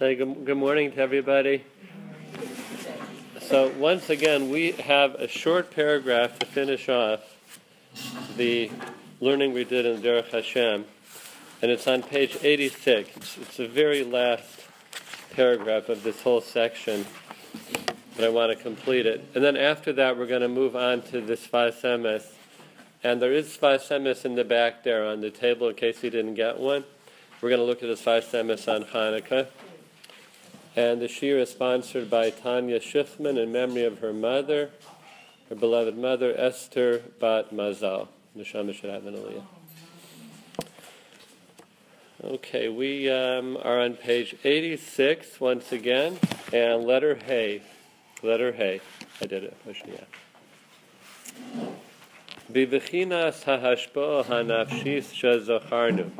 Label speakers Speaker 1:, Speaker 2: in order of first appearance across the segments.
Speaker 1: Say good, good morning to everybody. So once again, we have a short paragraph to finish off the learning we did in Derech Hashem, and it's on page 86. It's, it's the very last paragraph of this whole section, but I want to complete it. And then after that, we're going to move on to the Sfas Emes. And there is Sfas Emes in the back there on the table in case you didn't get one. We're going to look at the Sfas Emes on Hanukkah. And the shiur is sponsored by Tanya Schiffman in memory of her mother, her beloved mother, Esther Bat Mazal. Okay, we um, are on page 86 once again, and letter Hey. Letter Hey. I did it. Bivichinas hahashpo hanafshis shazacharnu.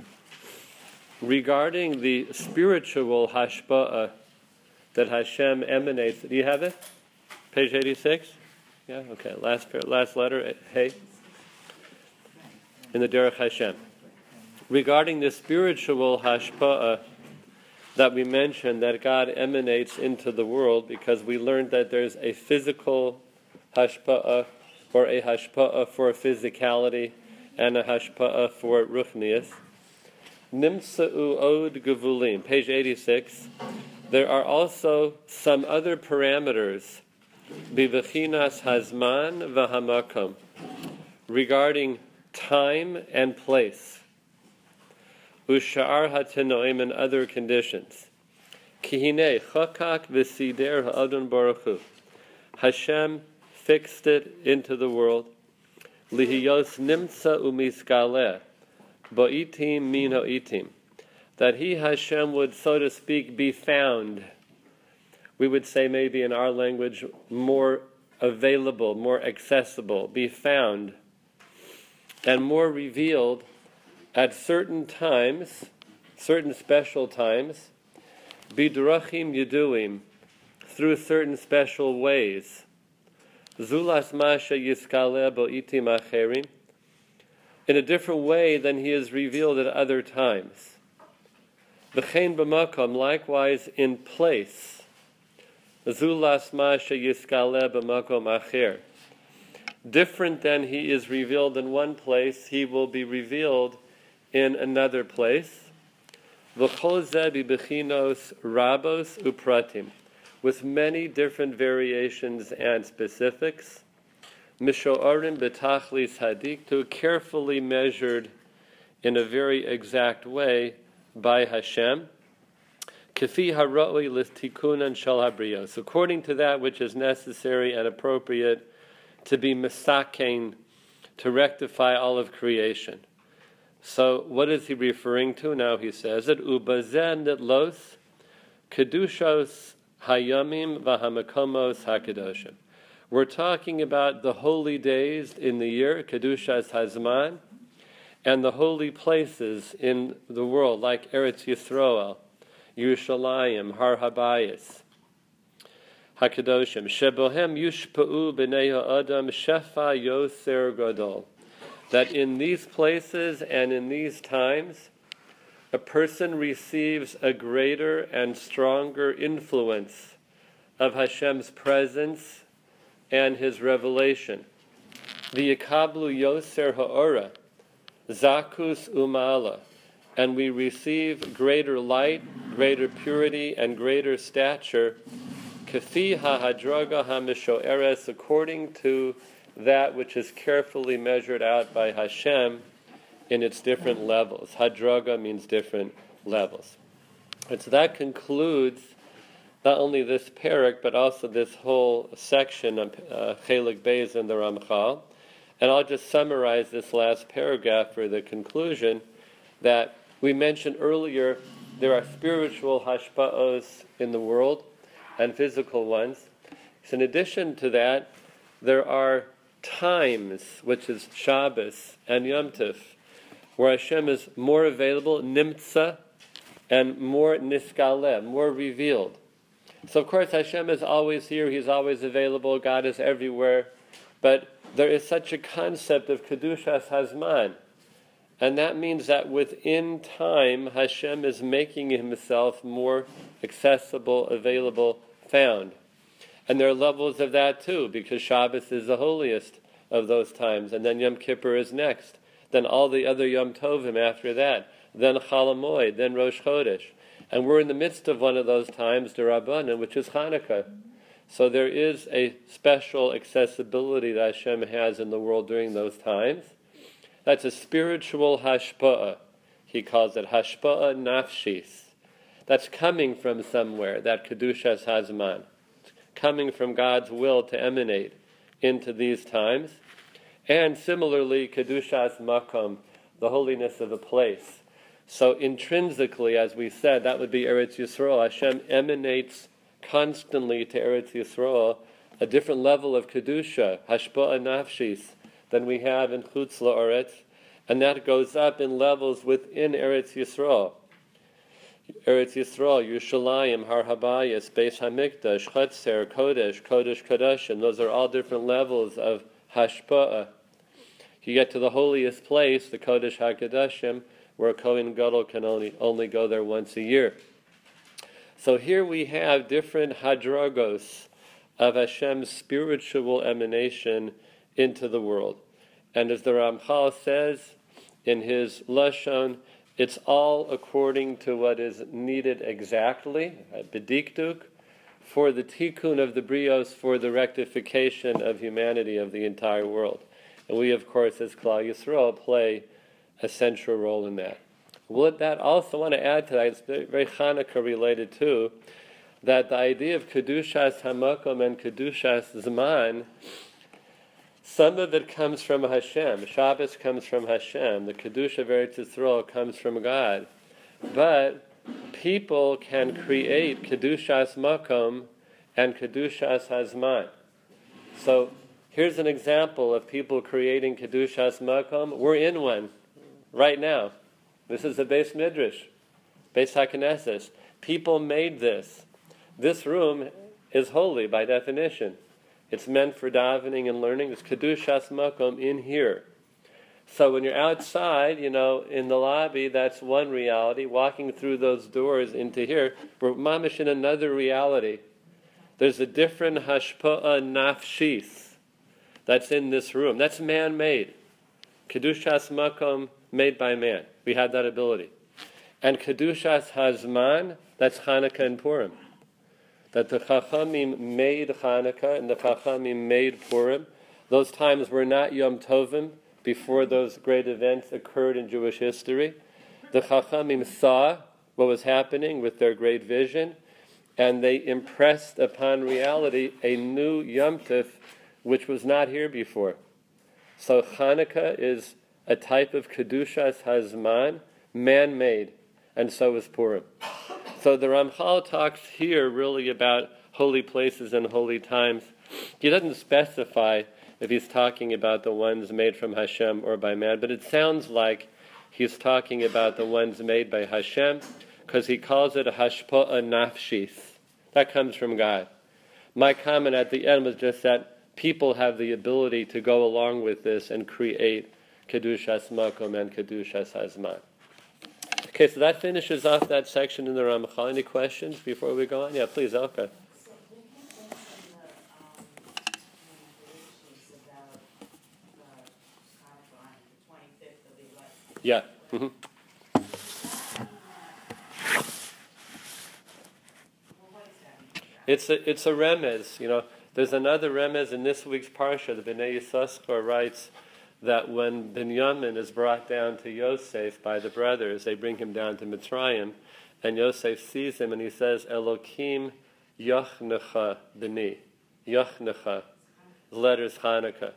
Speaker 1: Regarding the spiritual hashpa'ah that Hashem emanates. Do you have it? Page 86? Yeah, okay. Last, last letter, eh, hey. In the Derech Hashem. Regarding the spiritual hashpa'ah that we mentioned, that God emanates into the world, because we learned that there's a physical hashpa'ah, or a hashpa'ah for physicality, and a hashpa'ah for ruchnias. Nimsa'u od gevulim, page 86. There are also some other parameters, bivachinas hazman v'hamakom, regarding time and place, ushar hatenoim and other conditions. Kihine chakak v'sider ha'adon baruch. Hashem fixed it into the world. Lihiyos nimtza umiskaleh, bo'itim min ha'itim that he, Hashem, would, so to speak, be found. We would say, maybe in our language, more available, more accessible, be found, and more revealed at certain times, certain special times, bidrachim yuduim, through certain special ways. Zulas masha yiskale itim acherim, in a different way than he is revealed at other times. V'chein b'makom, likewise in place. Zulas masha yiskale b'makom acher. Different than he is revealed in one place, he will be revealed in another place. Rabos upratim, with many different variations and specifics. Mishoarim b'tachlis hadiktu, carefully measured in a very exact way by Hashem. Kafi haroi listikunan shal habrios, according to that which is necessary and appropriate to be misakein, to rectify all of creation. So, what is he referring to now? He says it ubazen los kedushos hayamim v'hamakomos hakadoshim. We're talking about the holy days in the year, kedushas hazman, and the holy places in the world, like Eretz Yisroel, Yerushalayim, Har Habayis, Hakadoshim, Shebohem Yushpa'u B'nei Ha'adam Shefa Yoser Gadol. That in these places and in these times, a person receives a greater and stronger influence of Hashem's presence and His revelation. The Yakablu Yoser Ha'ora, Zakus Umala, and we receive greater light, greater purity, and greater stature, Kafi Ha hadraga hamishoeres, according to that which is carefully measured out by Hashem in its different levels. Hadraga means different levels. And so that concludes not only this parak, but also this whole section of uh, Chelik Beis in the Ramchal. And I'll just summarize this last paragraph for the conclusion that we mentioned earlier there are spiritual hashpa'os in the world and physical ones. So in addition to that, there are times, which is Shabbos and Yom Tif, where Hashem is more available, nimtza, and more niskale, more revealed. So of course Hashem is always here, He's always available, God is everywhere, but there is such a concept of Kedushas Hazman. And that means that within time, Hashem is making himself more accessible, available, found. And there are levels of that too, because Shabbos is the holiest of those times, and then Yom Kippur is next. Then all the other Yom Tovim after that. Then Chalamoid, then Rosh Chodesh. And we're in the midst of one of those times, the Rabbanan, which is Hanukkah. So there is a special accessibility that Hashem has in the world during those times. That's a spiritual hashpa'ah. He calls it hashpa'ah nafshis. That's coming from somewhere, that Kedushas Hazman. coming from God's will to emanate into these times. And similarly, Kedushas Makom, the holiness of a place. So intrinsically, as we said, that would be Eretz Yisrael. Hashem emanates constantly to Eretz Yisrael a different level of Kedusha, Hashpa'ah Nafshis, than we have in Chutz La'aretz, and that goes up in levels within Eretz Yisrael. Eretz Yisrael, Yerushalayim, Har Habayis, Beis Hamikdash, Chetzer, Kodesh, Kodesh Kodeshim, those are all different levels of Hashpa'ah. You get to the holiest place, the Kodesh HaKodeshim, where a Kohen Gadol can only, only go there once a year. So here we have different hadragos of Hashem's spiritual emanation into the world. And as the Ramchal says in his Lashon, it's all according to what is needed exactly, bedikduk, for the tikkun of the brios, for the rectification of humanity of the entire world. And we, of course, as Klal Yisrael, play a central role in that. Would that also want to add to that, it's very Hanukkah related too, that the idea of Kedushas Hamakom and Kedushas Zman, some of it comes from Hashem. Shabbos comes from Hashem. The Kedusha of Eretz Yisrael comes from God. But people can create Kedushas Makom and Kedushas Hazman. So here's an example of people creating Kedushas Makom. We're in one right now. This is a beis midrash, beis hakneses. People made this. This room is holy by definition. It's meant for davening and learning. It's kedushas makom in here. So when you're outside, you know, in the lobby, that's one reality. Walking through those doors into here, we're mamish in another reality. There's a different hashpa'ah nafshis that's in this room. That's man-made. Kedushas makom made by man. We had that ability. And Kedushas Hazman, that's Hanukkah and Purim. That the Chachamim made Hanukkah and the Chachamim made Purim. Those times were not Yom Tovim before those great events occurred in Jewish history. The Chachamim saw what was happening with their great vision, and they impressed upon reality a new Yom Tov which was not here before. So Hanukkah is a type of Kedushas Hazman, man made, and so is Purim. So the Ramchal talks here really about holy places and holy times. He doesn't specify if he's talking about the ones made from Hashem or by man, but it sounds like he's talking about the ones made by Hashem because he calls it a hashpa'ah nafshis. That comes from God. My comment at the end was just that people have the ability to go along with this and create Kedushas Makom and Kedushas Hazman. Okay, so that finishes off that section in the Ramchal. Any questions before we go on? Yeah, please, Elka. Yeah. Mm-hmm. It's a it's a remez, you know. There's another remez in this week's parsha. The Bnei Yissaschar writes that when Binyamin is brought down to Yosef by the brothers, they bring him down to Mitzrayim, and Yosef sees him and he says, Elokim Yachnecha B'ni. Yachnecha. Letters Hanukkah.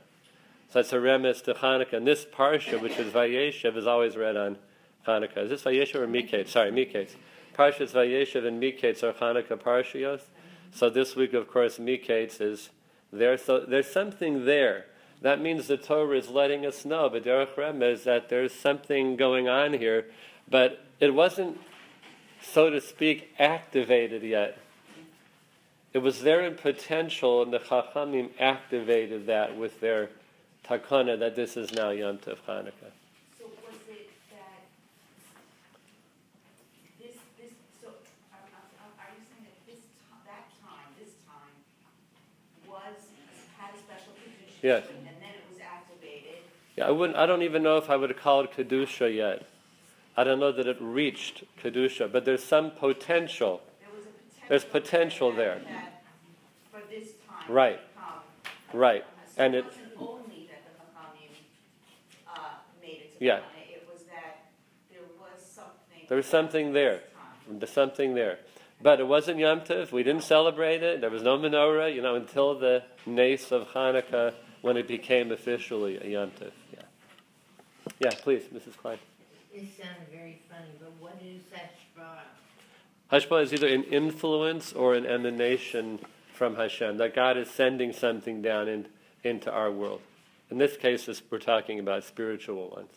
Speaker 1: So that's a remez to Hanukkah. And this parsha, which is Vayeshev, is always read on Hanukkah. Is this Vayeshev or Miketz? Sorry, Miketz. Parshas Vayeshev and Miketz are Hanukkah parshiyos. So this week, of course, Miketz is there. So there's something there that means the Torah is letting us know, the Derech Remez, that there's something going on here, but it wasn't, so to speak, activated yet. It was there in potential, and the Chachamim activated that with their takana that this is now Yom Tov Hanukkah. Yes. Yeah, I wouldn't. I don't even know if I would call it kedusha yet. I don't know that it reached kedusha, but there's some potential.
Speaker 2: There was a potential.
Speaker 1: There's potential there.
Speaker 2: that For this time.
Speaker 1: Right. Right,
Speaker 2: So
Speaker 1: and
Speaker 2: it only that the Chachamim, uh, made it to
Speaker 1: Yeah.
Speaker 2: China, it was that there was something.
Speaker 1: There was something there.
Speaker 2: at this time.
Speaker 1: There's something there. But it wasn't Yom Tov. We didn't celebrate it. There was no menorah, you know, until the nace of Hanukkah when it became officially a Yom Tov. Yeah. Please, Mrs. Klein.
Speaker 3: This sounded very funny, but what is Hashbara?
Speaker 1: Hashpa'ah is either an influence or an emanation from Hashem, that God is sending something down in, into our world. In this case, this, we're talking about spiritual ones.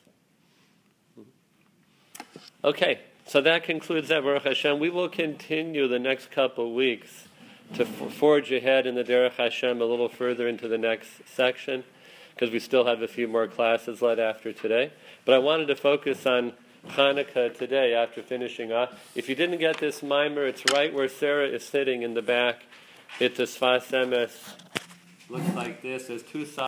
Speaker 1: Mm-hmm. Okay, so that concludes that, Baruch Hashem. We will continue the next couple weeks to forge ahead in the Derech Hashem a little further into the next section, because we still have a few more classes left after today. But I wanted to focus on Hanukkah today after finishing off. If you didn't get this mimer, it's right where Sarah is sitting in the back. It's a Sfas Emes. Looks like this. There's two sides.